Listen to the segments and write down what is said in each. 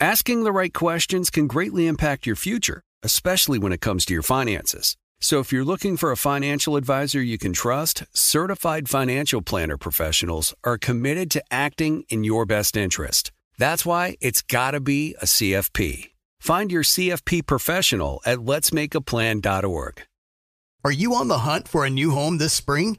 Asking the right questions can greatly impact your future, especially when it comes to your finances. So if you're looking for a financial advisor you can trust, certified financial planner professionals are committed to acting in your best interest. That's why it's got to be a CFP. Find your CFP professional at letsmakeaplan.org. Are you on the hunt for a new home this spring?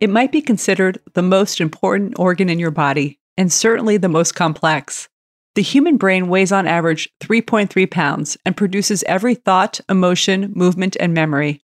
It might be considered the most important organ in your body, and certainly the most complex. The human brain weighs on average 3.3 pounds and produces every thought, emotion, movement, and memory.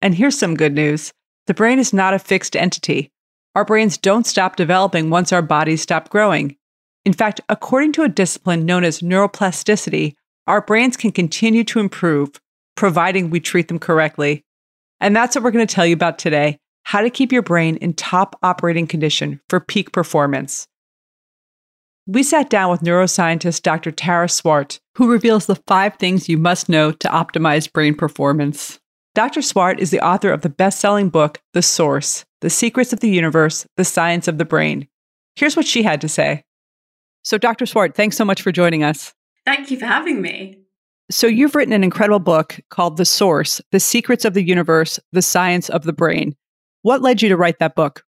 And here's some good news the brain is not a fixed entity. Our brains don't stop developing once our bodies stop growing. In fact, according to a discipline known as neuroplasticity, our brains can continue to improve, providing we treat them correctly. And that's what we're going to tell you about today how to keep your brain in top operating condition for peak performance. We sat down with neuroscientist Dr. Tara Swart, who reveals the five things you must know to optimize brain performance. Dr. Swart is the author of the best selling book, The Source The Secrets of the Universe, The Science of the Brain. Here's what she had to say. So, Dr. Swart, thanks so much for joining us. Thank you for having me. So, you've written an incredible book called The Source The Secrets of the Universe, The Science of the Brain. What led you to write that book?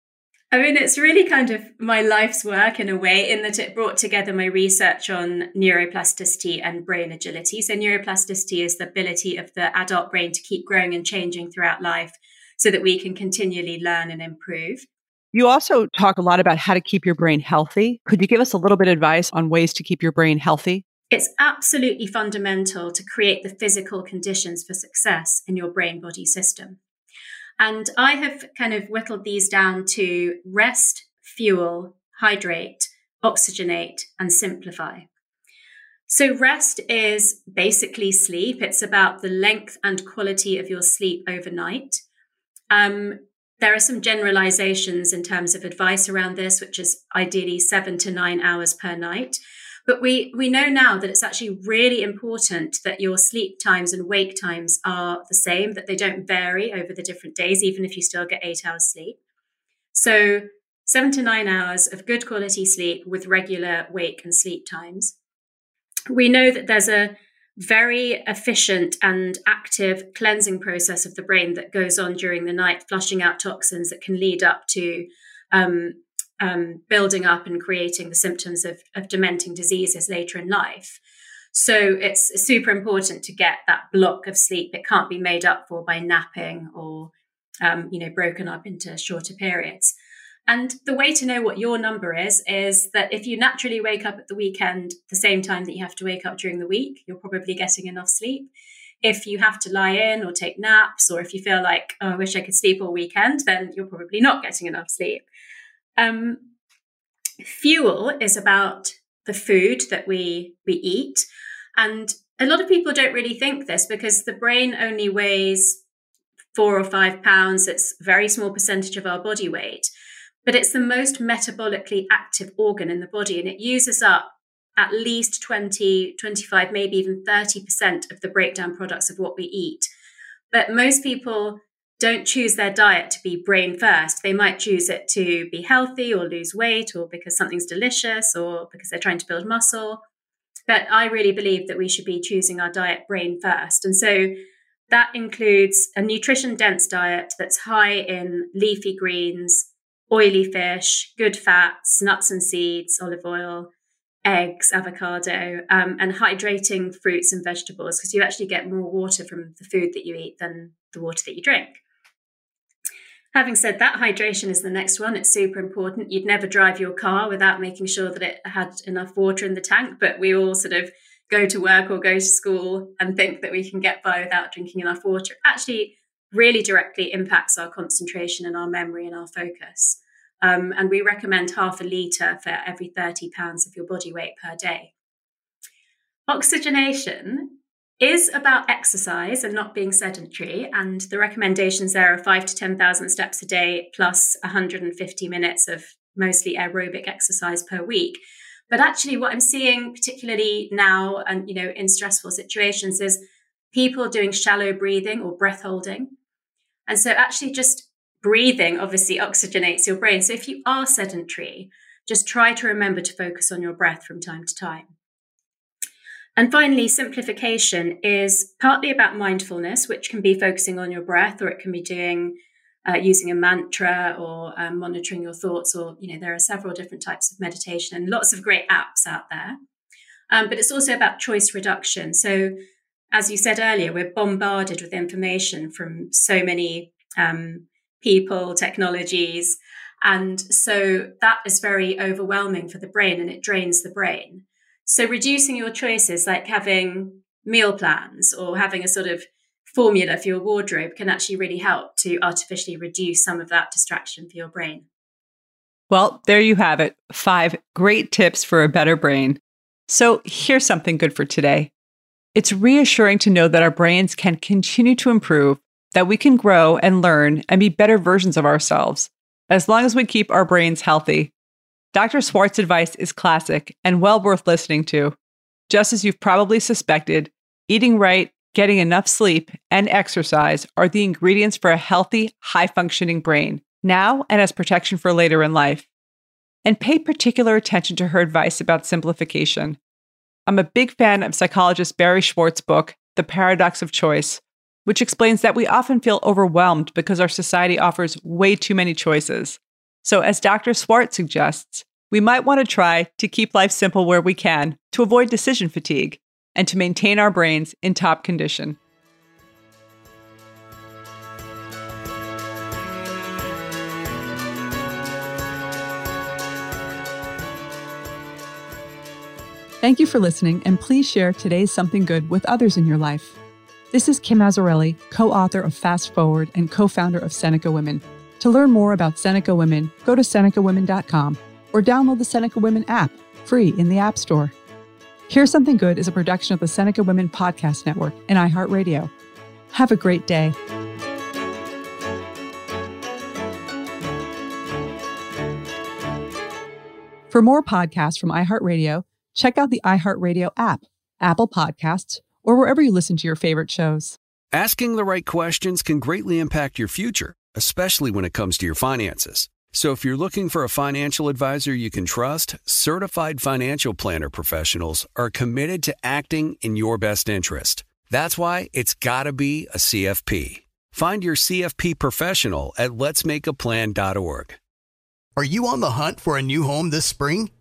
I mean, it's really kind of my life's work in a way, in that it brought together my research on neuroplasticity and brain agility. So, neuroplasticity is the ability of the adult brain to keep growing and changing throughout life so that we can continually learn and improve. You also talk a lot about how to keep your brain healthy. Could you give us a little bit of advice on ways to keep your brain healthy? It's absolutely fundamental to create the physical conditions for success in your brain body system. And I have kind of whittled these down to rest, fuel, hydrate, oxygenate, and simplify. So, rest is basically sleep. It's about the length and quality of your sleep overnight. Um, there are some generalizations in terms of advice around this, which is ideally seven to nine hours per night. But we, we know now that it's actually really important that your sleep times and wake times are the same, that they don't vary over the different days, even if you still get eight hours sleep. So, seven to nine hours of good quality sleep with regular wake and sleep times. we know that there's a very efficient and active cleansing process of the brain that goes on during the night, flushing out toxins that can lead up to um, um, building up and creating the symptoms of, of dementing diseases later in life. So it's super important to get that block of sleep. It can't be made up for by napping or, um, you know, broken up into shorter periods. And the way to know what your number is, is that if you naturally wake up at the weekend the same time that you have to wake up during the week, you're probably getting enough sleep. If you have to lie in or take naps, or if you feel like, oh, I wish I could sleep all weekend, then you're probably not getting enough sleep. Um, fuel is about the food that we we eat, and a lot of people don't really think this because the brain only weighs four or five pounds. It's a very small percentage of our body weight but it's the most metabolically active organ in the body and it uses up at least 20, 25, maybe even 30% of the breakdown products of what we eat. But most people don't choose their diet to be brain first. They might choose it to be healthy or lose weight or because something's delicious or because they're trying to build muscle. But I really believe that we should be choosing our diet brain first. And so that includes a nutrition dense diet that's high in leafy greens, oily fish, good fats, nuts and seeds, olive oil, eggs, avocado, um, and hydrating fruits and vegetables because you actually get more water from the food that you eat than the water that you drink. Having said that, hydration is the next one. It's super important. You'd never drive your car without making sure that it had enough water in the tank, but we all sort of go to work or go to school and think that we can get by without drinking enough water. Actually, really directly impacts our concentration and our memory and our focus. Um, and we recommend half a litre for every 30 pounds of your body weight per day. Oxygenation is about exercise and not being sedentary. And the recommendations there are five to 10,000 steps a day plus 150 minutes of mostly aerobic exercise per week. But actually, what I'm seeing, particularly now and you know in stressful situations, is people doing shallow breathing or breath holding. And so, actually, just breathing obviously oxygenates your brain. So if you are sedentary, just try to remember to focus on your breath from time to time. And finally, simplification is partly about mindfulness, which can be focusing on your breath, or it can be doing uh, using a mantra or um, monitoring your thoughts, or you know there are several different types of meditation and lots of great apps out there. Um, but it's also about choice reduction. So, as you said earlier, we're bombarded with information from so many um, people, technologies. And so that is very overwhelming for the brain and it drains the brain. So reducing your choices, like having meal plans or having a sort of formula for your wardrobe, can actually really help to artificially reduce some of that distraction for your brain. Well, there you have it five great tips for a better brain. So here's something good for today. It's reassuring to know that our brains can continue to improve that we can grow and learn and be better versions of ourselves as long as we keep our brains healthy. Dr. Swart's advice is classic and well worth listening to. Just as you've probably suspected, eating right, getting enough sleep, and exercise are the ingredients for a healthy, high functioning brain, now and as protection for later in life. And pay particular attention to her advice about simplification. I'm a big fan of psychologist Barry Schwartz's book, The Paradox of Choice, which explains that we often feel overwhelmed because our society offers way too many choices. So, as Dr. Swart suggests, we might want to try to keep life simple where we can to avoid decision fatigue and to maintain our brains in top condition. Thank you for listening, and please share today's Something Good with others in your life. This is Kim Azzarelli, co author of Fast Forward and co founder of Seneca Women. To learn more about Seneca Women, go to SenecaWomen.com or download the Seneca Women app, free in the App Store. Here's Something Good is a production of the Seneca Women Podcast Network and iHeartRadio. Have a great day. For more podcasts from iHeartRadio, check out the iHeartRadio app, Apple Podcasts, or wherever you listen to your favorite shows. Asking the right questions can greatly impact your future, especially when it comes to your finances. So if you're looking for a financial advisor you can trust, certified financial planner professionals are committed to acting in your best interest. That's why it's got to be a CFP. Find your CFP professional at letsmakeaplan.org. Are you on the hunt for a new home this spring?